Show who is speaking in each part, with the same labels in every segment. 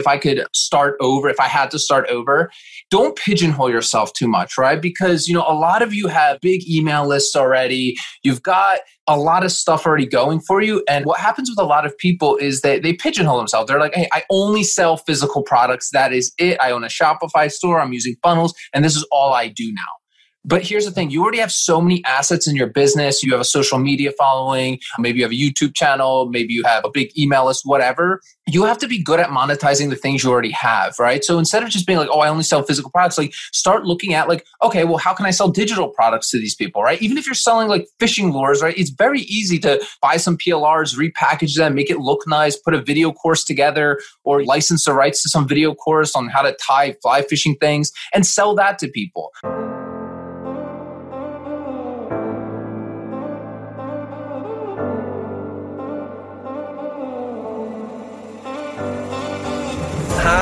Speaker 1: if I could start over, if I had to start over, don't pigeonhole yourself too much, right? Because, you know, a lot of you have big email lists already. You've got a lot of stuff already going for you. And what happens with a lot of people is that they pigeonhole themselves. They're like, hey, I only sell physical products. That is it. I own a Shopify store. I'm using funnels, and this is all I do now. But here's the thing you already have so many assets in your business. You have a social media following, maybe you have a YouTube channel, maybe you have a big email list, whatever. You have to be good at monetizing the things you already have, right? So instead of just being like, oh, I only sell physical products, like start looking at like, okay, well, how can I sell digital products to these people, right? Even if you're selling like fishing lures, right? It's very easy to buy some PLRs, repackage them, make it look nice, put a video course together, or license the rights to some video course on how to tie fly fishing things and sell that to people.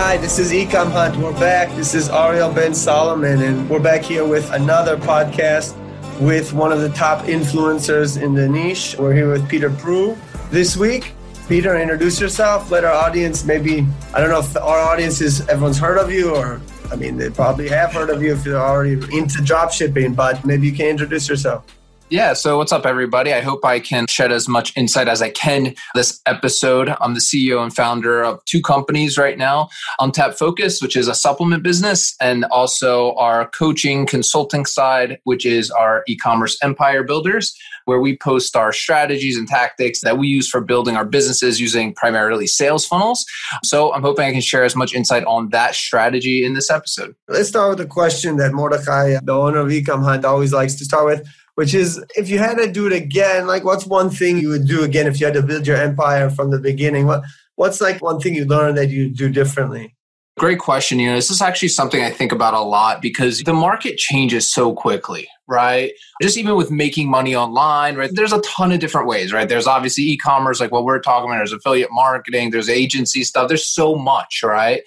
Speaker 2: Hi, this is Ecom Hunt. We're back. This is Ariel Ben Solomon, and we're back here with another podcast with one of the top influencers in the niche. We're here with Peter Pru this week. Peter, introduce yourself. Let our audience maybe, I don't know if our audience is, everyone's heard of you, or I mean, they probably have heard of you if you're already into drop shipping, but maybe you can introduce yourself.
Speaker 1: Yeah, so what's up, everybody? I hope I can shed as much insight as I can this episode. I'm the CEO and founder of two companies right now Untap Focus, which is a supplement business, and also our coaching consulting side, which is our e commerce empire builders, where we post our strategies and tactics that we use for building our businesses using primarily sales funnels. So I'm hoping I can share as much insight on that strategy in this episode.
Speaker 2: Let's start with a question that Mordechai, the owner of Ecom Hunt, always likes to start with which is if you had to do it again, like what's one thing you would do again if you had to build your empire from the beginning? What what's like one thing you learned that you do differently?
Speaker 1: Great question. You know, this is actually something I think about a lot because the market changes so quickly, right? Just even with making money online, right? There's a ton of different ways, right? There's obviously e-commerce, like what we're talking about. There's affiliate marketing. There's agency stuff. There's so much, right,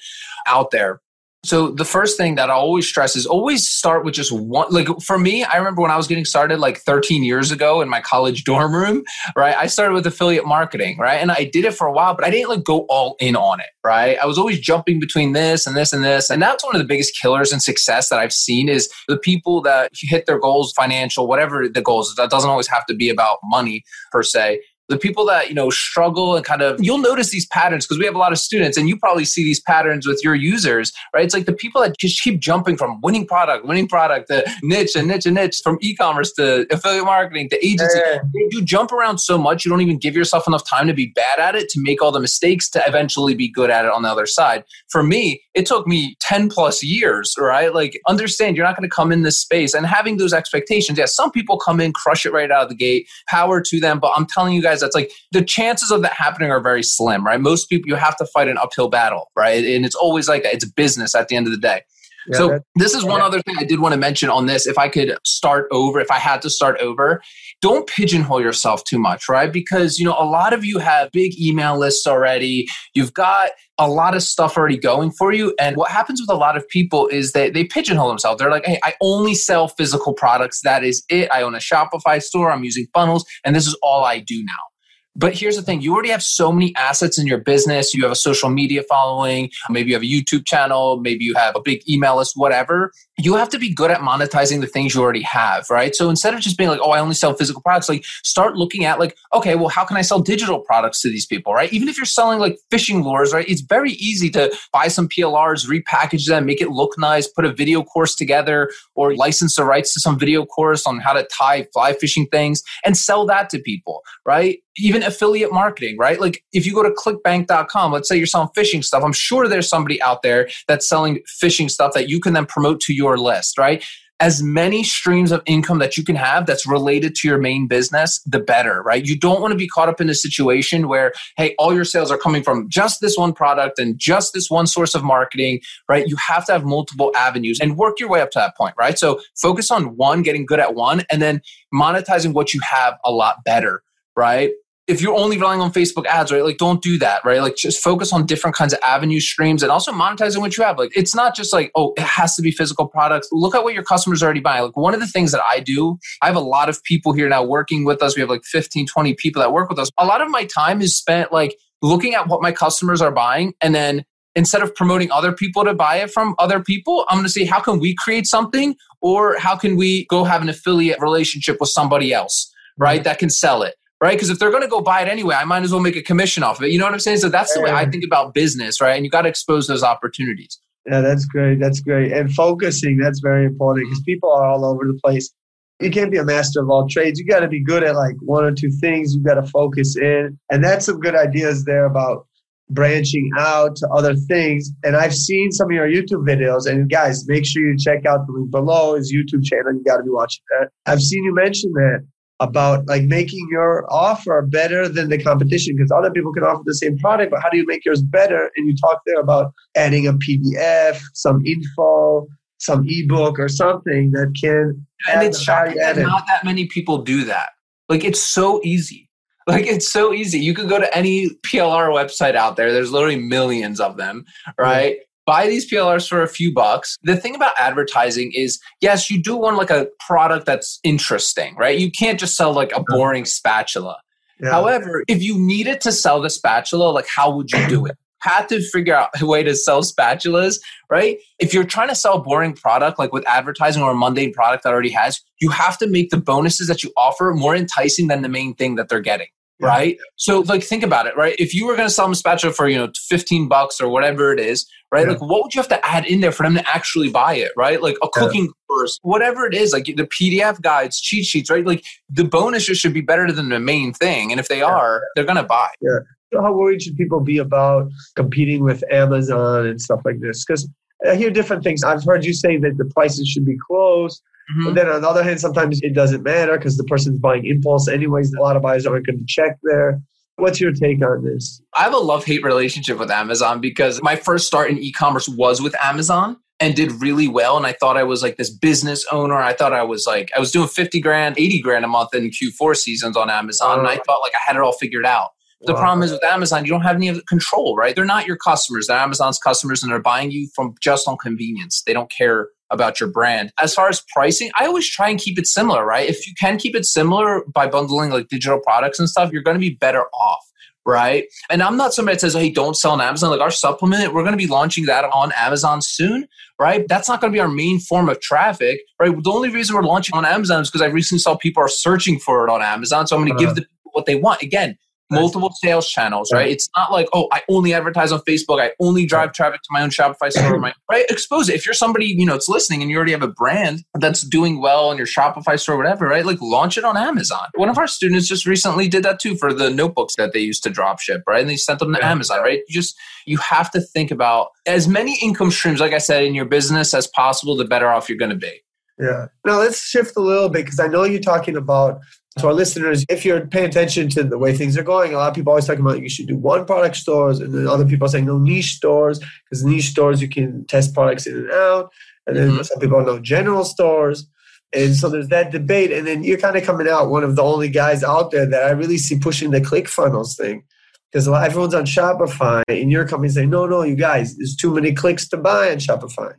Speaker 1: out there. So the first thing that I always stress is always start with just one. Like for me, I remember when I was getting started like 13 years ago in my college dorm room, right? I started with affiliate marketing, right? And I did it for a while, but I didn't like go all in on it, right? I was always jumping between this and this and this. And that's one of the biggest killers in success that I've seen is the people that hit their goals, financial, whatever the goals, that doesn't always have to be about money per se the people that you know struggle and kind of you'll notice these patterns because we have a lot of students and you probably see these patterns with your users right? It's like the people that just keep jumping from winning product winning product to niche and niche and niche from e-commerce to affiliate marketing to agency. Yeah. you jump around so much you don't even give yourself enough time to be bad at it to make all the mistakes to eventually be good at it on the other side. For me it took me 10 plus years right? Like understand you're not going to come in this space and having those expectations yeah some people come in crush it right out of the gate power to them but i'm telling you guys that's like the chances of that happening are very slim, right? Most people, you have to fight an uphill battle, right? And it's always like that. It's business at the end of the day. Yeah, so this is one yeah. other thing I did want to mention on this. If I could start over, if I had to start over, don't pigeonhole yourself too much, right? Because you know a lot of you have big email lists already. You've got a lot of stuff already going for you. And what happens with a lot of people is that they pigeonhole themselves. They're like, hey, I only sell physical products. That is it. I own a Shopify store. I'm using funnels, and this is all I do now. But here's the thing you already have so many assets in your business. You have a social media following, maybe you have a YouTube channel, maybe you have a big email list, whatever you have to be good at monetizing the things you already have, right? So instead of just being like, oh, I only sell physical products, like start looking at like, okay, well, how can I sell digital products to these people, right? Even if you're selling like fishing lures, right? It's very easy to buy some PLRs, repackage them, make it look nice, put a video course together, or license the rights to some video course on how to tie fly fishing things and sell that to people, right? Even affiliate marketing, right? Like if you go to clickbank.com, let's say you're selling fishing stuff, I'm sure there's somebody out there that's selling fishing stuff that you can then promote to your list, right? As many streams of income that you can have that's related to your main business, the better, right? You don't want to be caught up in a situation where, hey, all your sales are coming from just this one product and just this one source of marketing, right? You have to have multiple avenues and work your way up to that point, right? So focus on one, getting good at one, and then monetizing what you have a lot better, right? if you're only relying on Facebook ads, right? Like, don't do that, right? Like, just focus on different kinds of avenue streams and also monetizing what you have. Like, it's not just like, oh, it has to be physical products. Look at what your customers are already buy. Like, one of the things that I do, I have a lot of people here now working with us. We have like 15, 20 people that work with us. A lot of my time is spent like looking at what my customers are buying and then instead of promoting other people to buy it from other people, I'm going to say, how can we create something or how can we go have an affiliate relationship with somebody else, right? Mm-hmm. That can sell it. Right. Because if they're going to go buy it anyway, I might as well make a commission off of it. You know what I'm saying? So that's the way I think about business, right? And you got to expose those opportunities.
Speaker 2: Yeah, that's great. That's great. And focusing, that's very important because people are all over the place. You can't be a master of all trades. You got to be good at like one or two things. You got to focus in. And that's some good ideas there about branching out to other things. And I've seen some of your YouTube videos. And guys, make sure you check out the link below his YouTube channel. You got to be watching that. I've seen you mention that about like making your offer better than the competition because other people can offer the same product, but how do you make yours better? And you talk there about adding a PDF, some info, some ebook or something that can.
Speaker 1: And it's shocking that not that many people do that. Like it's so easy. Like it's so easy. You could go to any PLR website out there. There's literally millions of them, right? Yeah. Buy these PLRs for a few bucks. The thing about advertising is, yes, you do want like a product that's interesting, right? You can't just sell like a boring spatula. Yeah. However, if you needed to sell the spatula, like how would you do it? had to figure out a way to sell spatulas, right? If you're trying to sell a boring product, like with advertising or a mundane product that already has, you have to make the bonuses that you offer more enticing than the main thing that they're getting right? So like think about it, right? If you were going to sell them a spatula for, you know, 15 bucks or whatever it is, right? Yeah. Like what would you have to add in there for them to actually buy it, right? Like a cooking yeah. course, whatever it is, like the PDF guides, cheat sheets, right? Like the bonuses should be better than the main thing. And if they are, they're going to buy.
Speaker 2: Yeah. So how worried should people be about competing with Amazon and stuff like this? Because I hear different things. I've heard you say that the prices should be close. Mm-hmm. But then on the other hand, sometimes it doesn't matter because the person's buying impulse anyways. A lot of buyers aren't going to check there. What's your take on this?
Speaker 1: I have a love hate relationship with Amazon because my first start in e commerce was with Amazon and did really well. And I thought I was like this business owner. I thought I was like, I was doing 50 grand, 80 grand a month in Q4 seasons on Amazon. and I thought like I had it all figured out. The wow. problem is with Amazon, you don't have any of the control, right? They're not your customers. They're Amazon's customers and they're buying you from just on convenience. They don't care about your brand. As far as pricing, I always try and keep it similar, right? If you can keep it similar by bundling like digital products and stuff, you're going to be better off. Right. And I'm not somebody that says, hey, don't sell on Amazon. Like our supplement, we're going to be launching that on Amazon soon. Right. That's not going to be our main form of traffic. Right. The only reason we're launching on Amazon is because I recently saw people are searching for it on Amazon. So I'm going to uh-huh. give the what they want. Again, multiple sales channels, right? It's not like, oh, I only advertise on Facebook. I only drive traffic to my own Shopify store. my, right? Expose it. If you're somebody, you know, it's listening and you already have a brand that's doing well on your Shopify store, whatever, right? Like launch it on Amazon. One of our students just recently did that too for the notebooks that they used to drop ship, right? And they sent them to yeah. Amazon, right? You just, you have to think about as many income streams, like I said, in your business as possible, the better off you're going to be.
Speaker 2: Yeah. Now let's shift a little bit because I know you're talking about to our listeners, if you're paying attention to the way things are going, a lot of people always talking about you should do one product stores, and then other people are saying no niche stores because niche stores you can test products in and out, and then mm-hmm. some people know general stores. And so there's that debate, and then you're kind of coming out one of the only guys out there that I really see pushing the ClickFunnels thing, because everyone's on Shopify, and your company saying, no, no, you guys, there's too many clicks to buy on Shopify.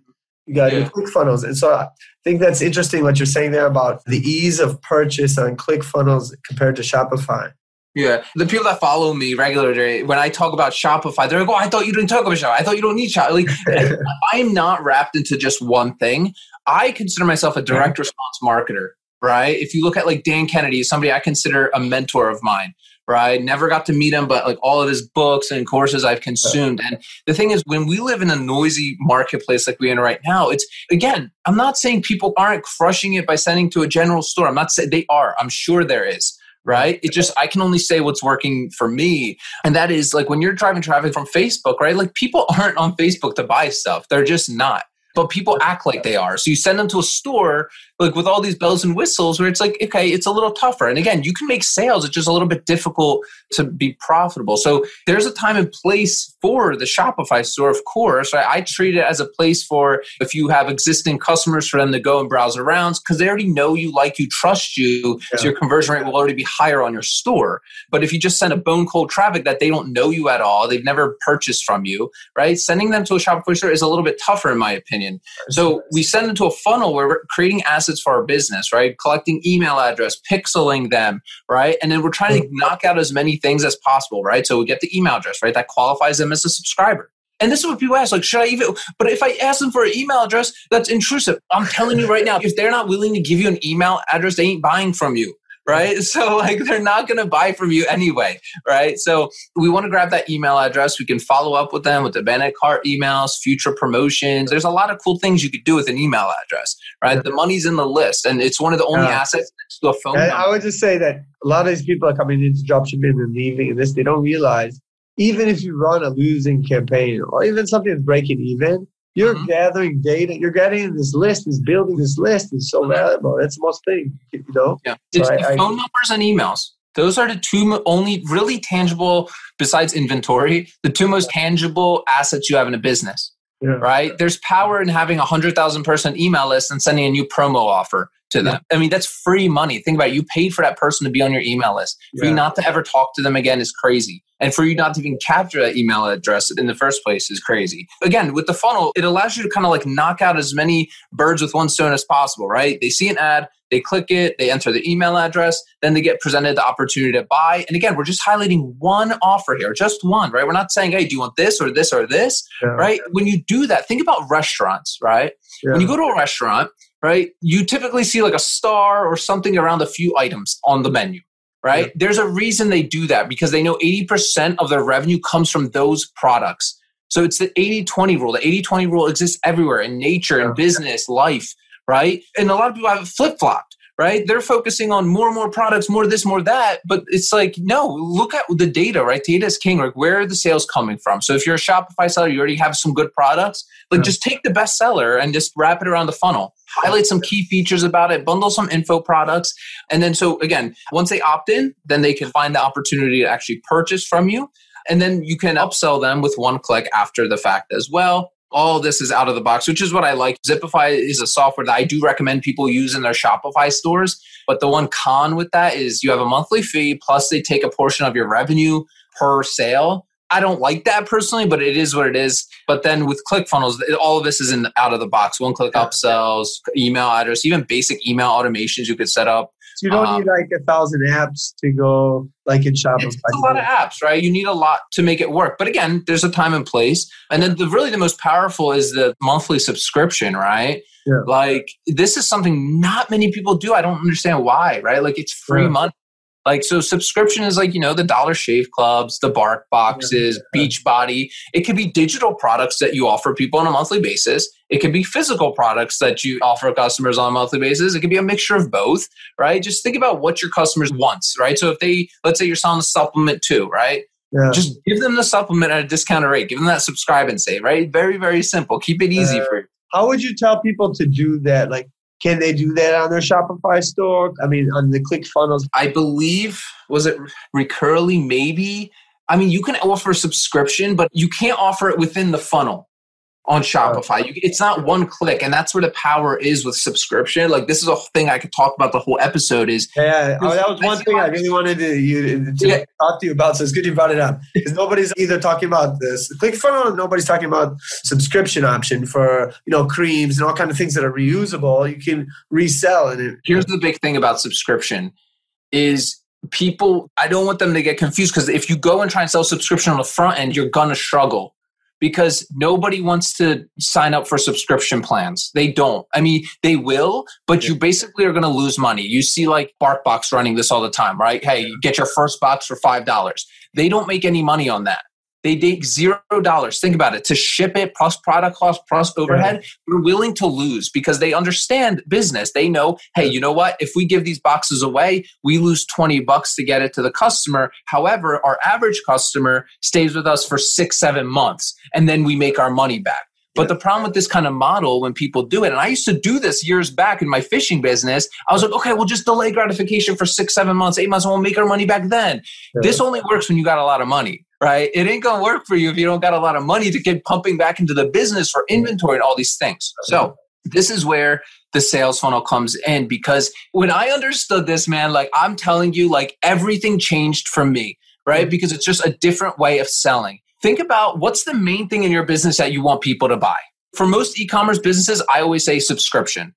Speaker 2: You got yeah. ClickFunnels. And so I think that's interesting what you're saying there about the ease of purchase on ClickFunnels compared to Shopify.
Speaker 1: Yeah, the people that follow me regularly, when I talk about Shopify, they're like, "Oh, I thought you didn't talk about Shopify. I thought you don't need Shopify." Like, I'm not wrapped into just one thing. I consider myself a direct response marketer. Right? If you look at like Dan Kennedy, somebody I consider a mentor of mine right? Never got to meet him, but like all of his books and courses I've consumed. And the thing is, when we live in a noisy marketplace like we're in right now, it's again, I'm not saying people aren't crushing it by sending to a general store. I'm not saying they are. I'm sure there is. Right. It just, I can only say what's working for me. And that is like when you're driving traffic from Facebook, right? Like people aren't on Facebook to buy stuff. They're just not but people act like they are. So you send them to a store like with all these bells and whistles where it's like, okay, it's a little tougher. And again, you can make sales. It's just a little bit difficult to be profitable. So there's a time and place for the Shopify store, of course. Right? I treat it as a place for if you have existing customers for them to go and browse around because they already know you, like you, trust you. Yeah. So your conversion rate will already be higher on your store. But if you just send a bone cold traffic that they don't know you at all, they've never purchased from you, right? Sending them to a Shopify store is a little bit tougher in my opinion. So we send them to a funnel where we're creating assets for our business, right? Collecting email address, pixeling them, right? And then we're trying to mm-hmm. knock out as many things as possible, right? So we get the email address, right? That qualifies them as a subscriber. And this is what people ask, like, should I even? But if I ask them for an email address, that's intrusive. I'm telling you right now, if they're not willing to give you an email address, they ain't buying from you right? So like they're not going to buy from you anyway, right? So we want to grab that email address. We can follow up with them with abandoned cart emails, future promotions. There's a lot of cool things you could do with an email address, right? The money's in the list, and it's one of the only yeah. assets to a phone.
Speaker 2: I would just say that a lot of these people are coming into dropshipping and leaving, and this they don't realize. Even if you run a losing campaign, or even something that's breaking even, you're mm-hmm. gathering data. You're getting this list. Is building this list is so valuable. That's the most thing, you know.
Speaker 1: Yeah, so I, phone I, numbers and emails. Those are the two only really tangible, besides inventory, the two most tangible assets you have in a business. Yeah. Right? There's power in having a hundred thousand person email list and sending a new promo offer to them. Yeah. I mean, that's free money. Think about it. You paid for that person to be on your email list. For yeah. you not to ever talk to them again is crazy. And for you not to even capture that email address in the first place is crazy. Again, with the funnel, it allows you to kind of like knock out as many birds with one stone as possible, right? They see an ad, they click it, they enter the email address, then they get presented the opportunity to buy. And again, we're just highlighting one offer here, just one, right? We're not saying, hey, do you want this or this or this, yeah. right? When you do that, think about restaurants, right? When you go to a restaurant, right, you typically see like a star or something around a few items on the menu right? Yeah. There's a reason they do that because they know 80% of their revenue comes from those products. So it's the 80 20 rule. The 80 20 rule exists everywhere in nature, in business, life, right? And a lot of people have flip flopped, right? They're focusing on more and more products, more this, more that. But it's like, no, look at the data, right? Data is king. Like, where are the sales coming from? So if you're a Shopify seller, you already have some good products, like yeah. just take the best seller and just wrap it around the funnel highlight some key features about it, bundle some info products. And then, so again, once they opt in, then they can find the opportunity to actually purchase from you. And then you can upsell them with one click after the fact as well. All this is out of the box, which is what I like. Zipify is a software that I do recommend people use in their Shopify stores. But the one con with that is you have a monthly fee, plus they take a portion of your revenue per sale. I don't like that personally, but it is what it is. But then with ClickFunnels, all of this is in out of the box. One click upsells, email address, even basic email automations you could set up.
Speaker 2: So you don't um, need like a thousand apps to go like in Shopify.
Speaker 1: It's a lot of apps, right? You need a lot to make it work. But again, there's a time and place. And then the really the most powerful is the monthly subscription, right? Yeah. Like this is something not many people do. I don't understand why, right? Like it's free yeah. money. Like, so subscription is like, you know, the Dollar Shave Clubs, the Bark Boxes, yeah. Beachbody. It could be digital products that you offer people on a monthly basis. It could be physical products that you offer customers on a monthly basis. It could be a mixture of both, right? Just think about what your customers want, right? So if they, let's say you're selling a supplement too, right? Yeah. Just give them the supplement at a discounted rate. Give them that subscribe and save, right? Very, very simple. Keep it easy uh, for you.
Speaker 2: How would you tell people to do that? Like, can they do that on their Shopify store? I mean, on the ClickFunnels?
Speaker 1: I believe, was it Recurly? Maybe. I mean, you can offer subscription, but you can't offer it within the funnel on Shopify. You, it's not one click, and that's where the power is with subscription. Like this is a thing I could talk about the whole episode. Is
Speaker 2: yeah, oh, that was one thing I really wanted to you to yeah. talk to you about. So it's good you brought it up because nobody's either talking about this click ClickFunnels, nobody's talking about subscription option for you know creams and all kind of things that are reusable. You can resell and it,
Speaker 1: here's the big thing about subscription is people i don't want them to get confused because if you go and try and sell subscription on the front end you're gonna struggle because nobody wants to sign up for subscription plans. They don't. I mean, they will, but yeah. you basically are going to lose money. You see like BarkBox running this all the time, right? Hey, you get your first box for $5. They don't make any money on that. They take zero dollars. Think about it. To ship it plus product cost plus overhead, right. they're willing to lose because they understand business. They know, hey, you know what? If we give these boxes away, we lose 20 bucks to get it to the customer. However, our average customer stays with us for six, seven months, and then we make our money back. But the problem with this kind of model when people do it, and I used to do this years back in my fishing business, I was like, okay, we'll just delay gratification for six, seven months, eight months, and we'll make our money back then. Yeah. This only works when you got a lot of money, right? It ain't gonna work for you if you don't got a lot of money to get pumping back into the business for inventory and all these things. So this is where the sales funnel comes in because when I understood this, man, like I'm telling you, like everything changed for me, right? Because it's just a different way of selling think about what's the main thing in your business that you want people to buy. For most e commerce businesses, I always say subscription,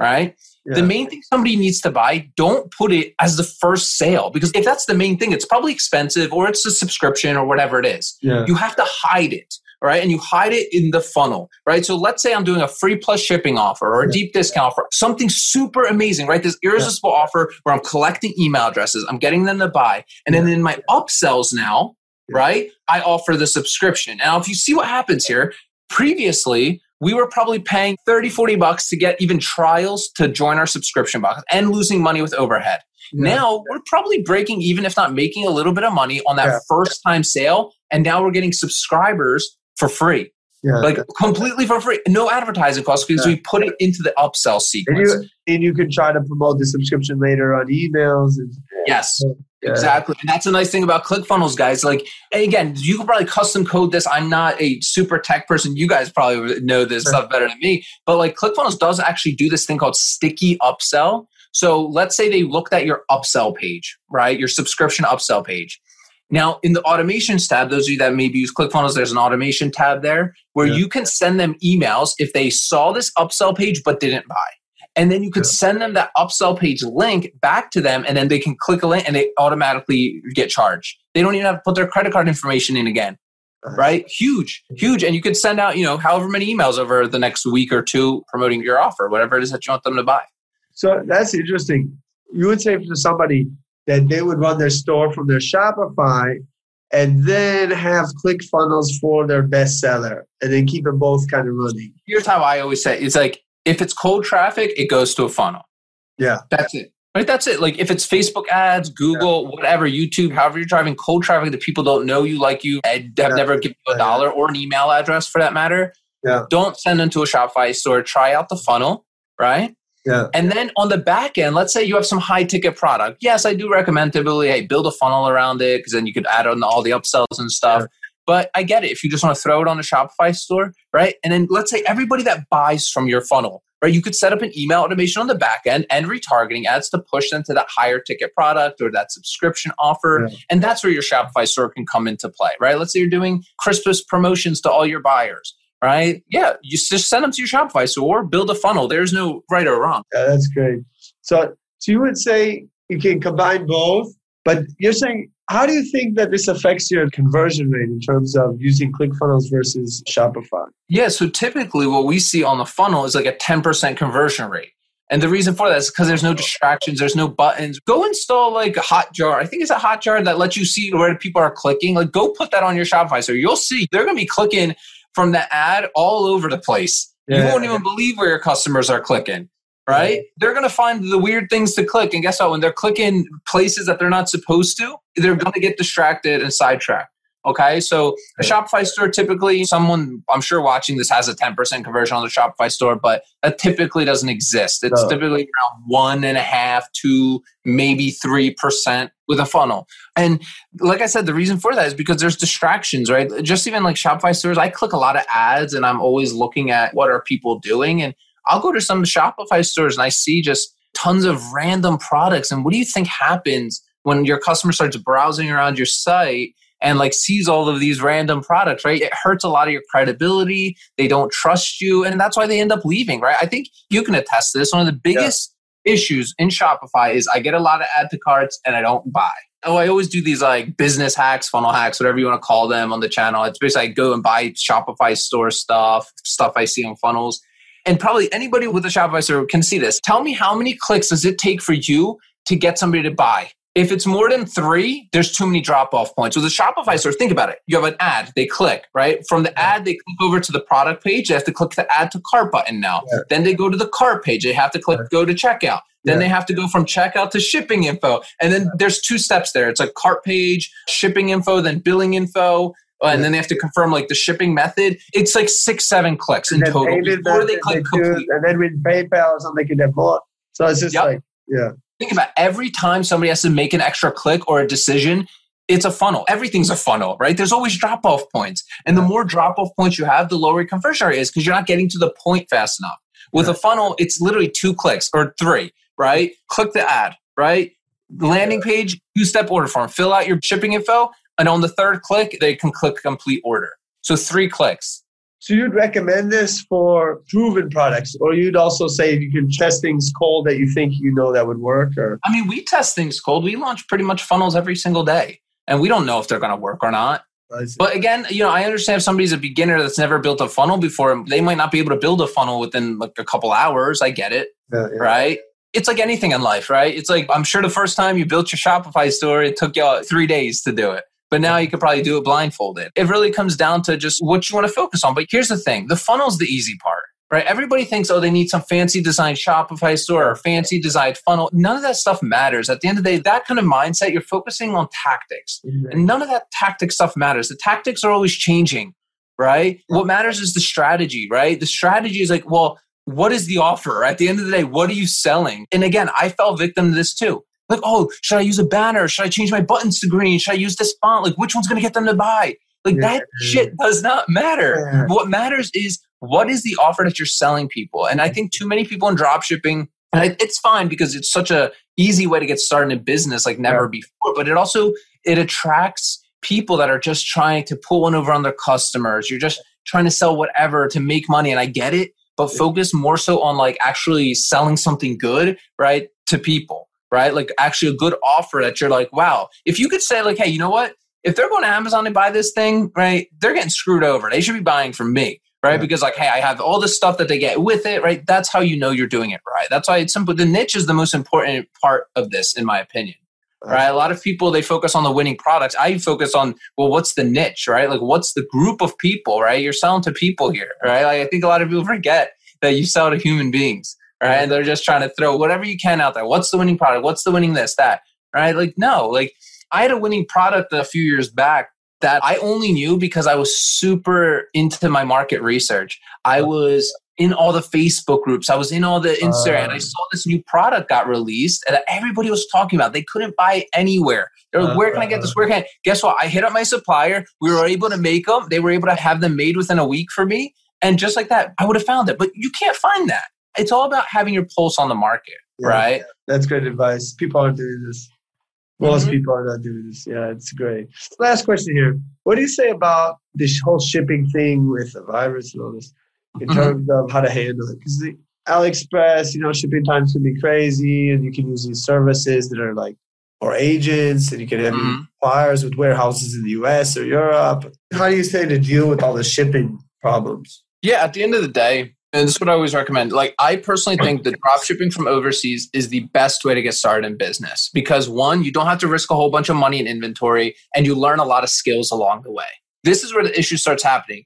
Speaker 1: right? Yeah. The main thing somebody needs to buy, don't put it as the first sale because if that's the main thing, it's probably expensive or it's a subscription or whatever it is. Yeah. You have to hide it, right? And you hide it in the funnel, right? So let's say I'm doing a free plus shipping offer or a deep discount offer, something super amazing, right? This irresistible yeah. offer where I'm collecting email addresses, I'm getting them to buy. And then in my upsells now, right? I offer the subscription. Now, if you see what happens here, previously, we were probably paying 30, 40 bucks to get even trials to join our subscription box and losing money with overhead. Yeah. Now we're probably breaking even, if not making a little bit of money on that yeah. first time sale. And now we're getting subscribers for free. Yeah. Like completely for free, no advertising costs because yeah. we put it into the upsell sequence.
Speaker 2: And you, and you can try to promote the subscription later on emails. And,
Speaker 1: yes, yeah. exactly. And that's a nice thing about ClickFunnels, guys. Like, again, you can probably custom code this. I'm not a super tech person. You guys probably know this sure. stuff better than me. But like, ClickFunnels does actually do this thing called sticky upsell. So let's say they looked at your upsell page, right? Your subscription upsell page now, in the automations tab, those of you that maybe use ClickFunnels, there's an automation tab there where yeah. you can send them emails if they saw this upsell page but didn't buy. And then you could yeah. send them that upsell page link back to them, and then they can click a link and they automatically get charged. They don't even have to put their credit card information in again. Right? Huge, huge. And you could send out, you know, however many emails over the next week or two promoting your offer, whatever it is that you want them to buy.
Speaker 2: So that's interesting. You would say to somebody, that they would run their store from their Shopify and then have ClickFunnels for their bestseller and then keep them both kind of running.
Speaker 1: Here's how I always say it's like if it's cold traffic, it goes to a funnel.
Speaker 2: Yeah.
Speaker 1: That's it. Right? That's it. Like if it's Facebook ads, Google, yeah. whatever, YouTube, however you're driving cold traffic that people don't know you, like you, and have yeah. never given you a dollar or an email address for that matter. Yeah. Don't send them to a Shopify store. Try out the funnel, right?
Speaker 2: Yeah.
Speaker 1: And then on the back end, let's say you have some high ticket product. Yes, I do recommend typically, hey, build a funnel around it because then you could add on all the upsells and stuff. But I get it. If you just want to throw it on the Shopify store, right? And then let's say everybody that buys from your funnel, right? You could set up an email automation on the back end and retargeting ads to push them to that higher ticket product or that subscription offer. Yeah. And that's where your Shopify store can come into play, right? Let's say you're doing Christmas promotions to all your buyers right? Yeah, you just send them to your Shopify store, build a funnel. There's no right or wrong.
Speaker 2: Yeah, that's great. So, so you would say you can combine both, but you're saying how do you think that this affects your conversion rate in terms of using ClickFunnels versus Shopify?
Speaker 1: Yeah, so typically what we see on the funnel is like a 10% conversion rate. And the reason for that is because there's no distractions, there's no buttons. Go install like a Hotjar. I think it's a Hotjar that lets you see where people are clicking. Like go put that on your Shopify. So you'll see they're going to be clicking from the ad all over the place. Yeah. You won't even believe where your customers are clicking, right? They're going to find the weird things to click. And guess what? When they're clicking places that they're not supposed to, they're going to get distracted and sidetracked. Okay, so a Shopify store typically, someone I'm sure watching this has a 10% conversion on the Shopify store, but that typically doesn't exist. It's no. typically around one and a half to maybe 3% with a funnel. And like I said, the reason for that is because there's distractions, right? Just even like Shopify stores, I click a lot of ads and I'm always looking at what are people doing. And I'll go to some Shopify stores and I see just tons of random products. And what do you think happens when your customer starts browsing around your site? and like sees all of these random products, right? It hurts a lot of your credibility. They don't trust you. And that's why they end up leaving, right? I think you can attest to this. One of the biggest yeah. issues in Shopify is I get a lot of add to carts and I don't buy. Oh, I always do these like business hacks, funnel hacks, whatever you want to call them on the channel. It's basically I go and buy Shopify store stuff, stuff I see on funnels. And probably anybody with a Shopify store can see this. Tell me how many clicks does it take for you to get somebody to buy? If it's more than three, there's too many drop off points. With a Shopify store, think about it. You have an ad, they click, right? From the ad, they click over to the product page. They have to click the add to cart button now. Yeah. Then they go to the cart page. They have to click go to checkout. Then yeah. they have to go from checkout to shipping info. And then there's two steps there. It's a cart page, shipping info, then billing info. Uh, and then they have to confirm like the shipping method. It's like six, seven clicks in total before they click
Speaker 2: they complete. And then with PayPal or something, they can have more. So it's just yep. like, yeah
Speaker 1: think about every time somebody has to make an extra click or a decision, it's a funnel. Everything's a funnel, right? There's always drop off points. And the more drop off points you have, the lower your conversion rate is because you're not getting to the point fast enough. With a funnel, it's literally two clicks or three, right? Click the ad, right? Landing page, two step order form, fill out your shipping info. And on the third click, they can click complete order. So three clicks.
Speaker 2: So you'd recommend this for proven products, or you'd also say you can test things cold that you think you know that would work? Or
Speaker 1: I mean, we test things cold. We launch pretty much funnels every single day, and we don't know if they're going to work or not. But again, you know, I understand if somebody's a beginner that's never built a funnel before, they might not be able to build a funnel within like a couple hours. I get it. Yeah, yeah. Right. It's like anything in life, right? It's like, I'm sure the first time you built your Shopify store, it took you uh, three days to do it. But now you could probably do it blindfolded. It really comes down to just what you want to focus on. But here's the thing the funnel's the easy part right? Everybody thinks, oh, they need some fancy design Shopify store or fancy designed funnel. None of that stuff matters. At the end of the day, that kind of mindset, you're focusing on tactics. Mm-hmm. And none of that tactic stuff matters. The tactics are always changing, right? What matters is the strategy, right? The strategy is like, well, what is the offer? At the end of the day, what are you selling? And again, I fell victim to this too. Like, oh, should I use a banner? Should I change my buttons to green? Should I use this font? Like, which one's going to get them to buy? Like, yeah. that shit does not matter. Yeah. What matters is what is the offer that you're selling people? And I think too many people in dropshipping, and it's fine because it's such a easy way to get started in business like never yeah. before, but it also it attracts people that are just trying to pull one over on their customers. You're just trying to sell whatever to make money and I get it, but focus more so on like actually selling something good, right? To people, right? Like actually a good offer that you're like, wow, if you could say like, hey, you know what? If they're going to Amazon to buy this thing, right, they're getting screwed over. They should be buying from me right? Yeah. Because like, hey, I have all the stuff that they get with it, right? That's how you know you're doing it right. That's why it's simple. The niche is the most important part of this, in my opinion. Right. A lot of people they focus on the winning products. I focus on well, what's the niche, right? Like, what's the group of people, right? You're selling to people here, right? Like, I think a lot of people forget that you sell to human beings, right? And they're just trying to throw whatever you can out there. What's the winning product? What's the winning this, that, right? Like, no, like I had a winning product a few years back that I only knew because I was super into my market research. I was in all the Facebook groups. I was in all the Instagram. Uh, I saw this new product got released and everybody was talking about. They couldn't buy it anywhere. They're like, "Where can I get this? Where can?" I? Guess what? I hit up my supplier. We were able to make them. They were able to have them made within a week for me, and just like that, I would have found it. But you can't find that. It's all about having your pulse on the market, yeah, right?
Speaker 2: That's great advice. People aren't doing this. Most mm-hmm. people are not doing this. Yeah, it's great. Last question here. What do you say about this whole shipping thing with the virus and all this in mm-hmm. terms of how to handle it? Because the AliExpress, you know, shipping times can be crazy and you can use these services that are like or agents and you can have mm-hmm. buyers with warehouses in the US or Europe. How do you say to deal with all the shipping problems?
Speaker 1: Yeah, at the end of the day, and this is what I always recommend. Like, I personally think that drop shipping from overseas is the best way to get started in business because one, you don't have to risk a whole bunch of money in inventory and you learn a lot of skills along the way. This is where the issue starts happening.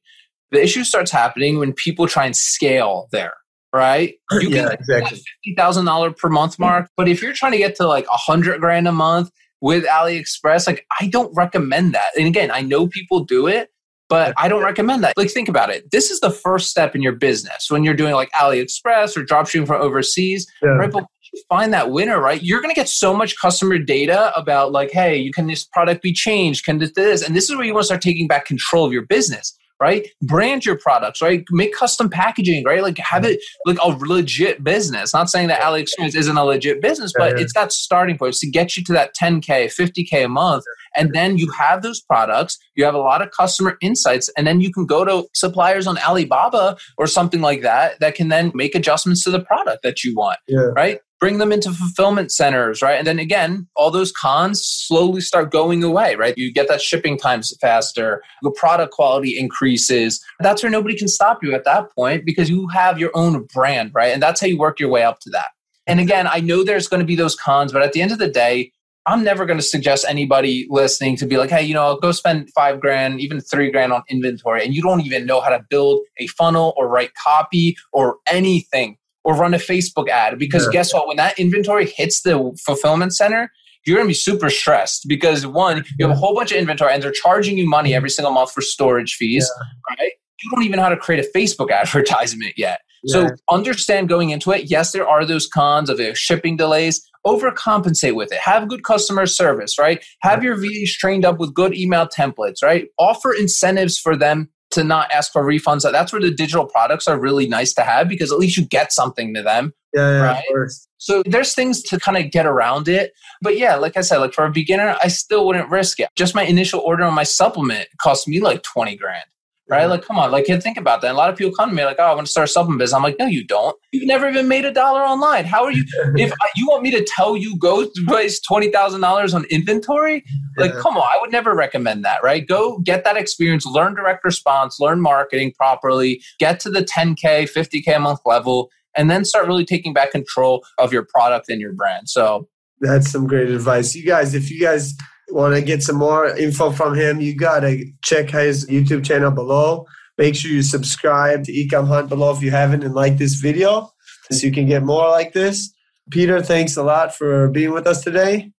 Speaker 1: The issue starts happening when people try and scale there, right?
Speaker 2: You yeah, can exactly.
Speaker 1: $50,000 per month mark. But if you're trying to get to like a hundred grand a month with AliExpress, like I don't recommend that. And again, I know people do it, but I don't recommend that. Like, think about it. This is the first step in your business when you're doing like AliExpress or dropshipping from overseas, yeah. right? But find that winner, right? You're going to get so much customer data about like, hey, you can this product be changed? Can this, this? And this is where you want to start taking back control of your business right? Brand your products, right? Make custom packaging, right? Like have it mm-hmm. like a legit business. Not saying that AliExpress isn't a legit business, but it's got starting points to get you to that 10K, 50K a month. And then you have those products, you have a lot of customer insights, and then you can go to suppliers on Alibaba or something like that that can then make adjustments to the product that you want, yeah. right? Bring them into fulfillment centers, right? And then again, all those cons slowly start going away, right? You get that shipping times faster, the product quality increases. That's where nobody can stop you at that point because you have your own brand, right? And that's how you work your way up to that. And again, I know there's going to be those cons, but at the end of the day, I'm never going to suggest anybody listening to be like, hey, you know, go spend five grand, even three grand on inventory, and you don't even know how to build a funnel or write copy or anything or run a Facebook ad because yeah. guess what? When that inventory hits the fulfillment center, you're going to be super stressed because one, you have a whole bunch of inventory and they're charging you money every single month for storage fees, yeah. right? You don't even know how to create a Facebook advertisement yet. Yeah. So understand going into it. Yes, there are those cons of the shipping delays. Overcompensate with it. Have good customer service, right? Have your VAs trained up with good email templates, right? Offer incentives for them to not ask for refunds. That's where the digital products are really nice to have because at least you get something to them.
Speaker 2: Yeah, yeah right?
Speaker 1: So there's things to kind of get around it. But yeah, like I said, like for a beginner, I still wouldn't risk it. Just my initial order on my supplement cost me like 20 grand. Right? Like, come on, like, think about that. And a lot of people come to me like, oh, I want to start a supplement business. I'm like, no, you don't. You've never even made a dollar online. How are you? if you want me to tell you go waste twenty thousand dollars on inventory, like, come on, I would never recommend that, right? Go get that experience, learn direct response, learn marketing properly, get to the 10k, 50k a month level, and then start really taking back control of your product and your brand. So
Speaker 2: that's some great advice. You guys, if you guys want to get some more info from him, you got to check his YouTube channel below. Make sure you subscribe to Ecom Hunt below if you haven't and like this video so you can get more like this. Peter, thanks a lot for being with us today.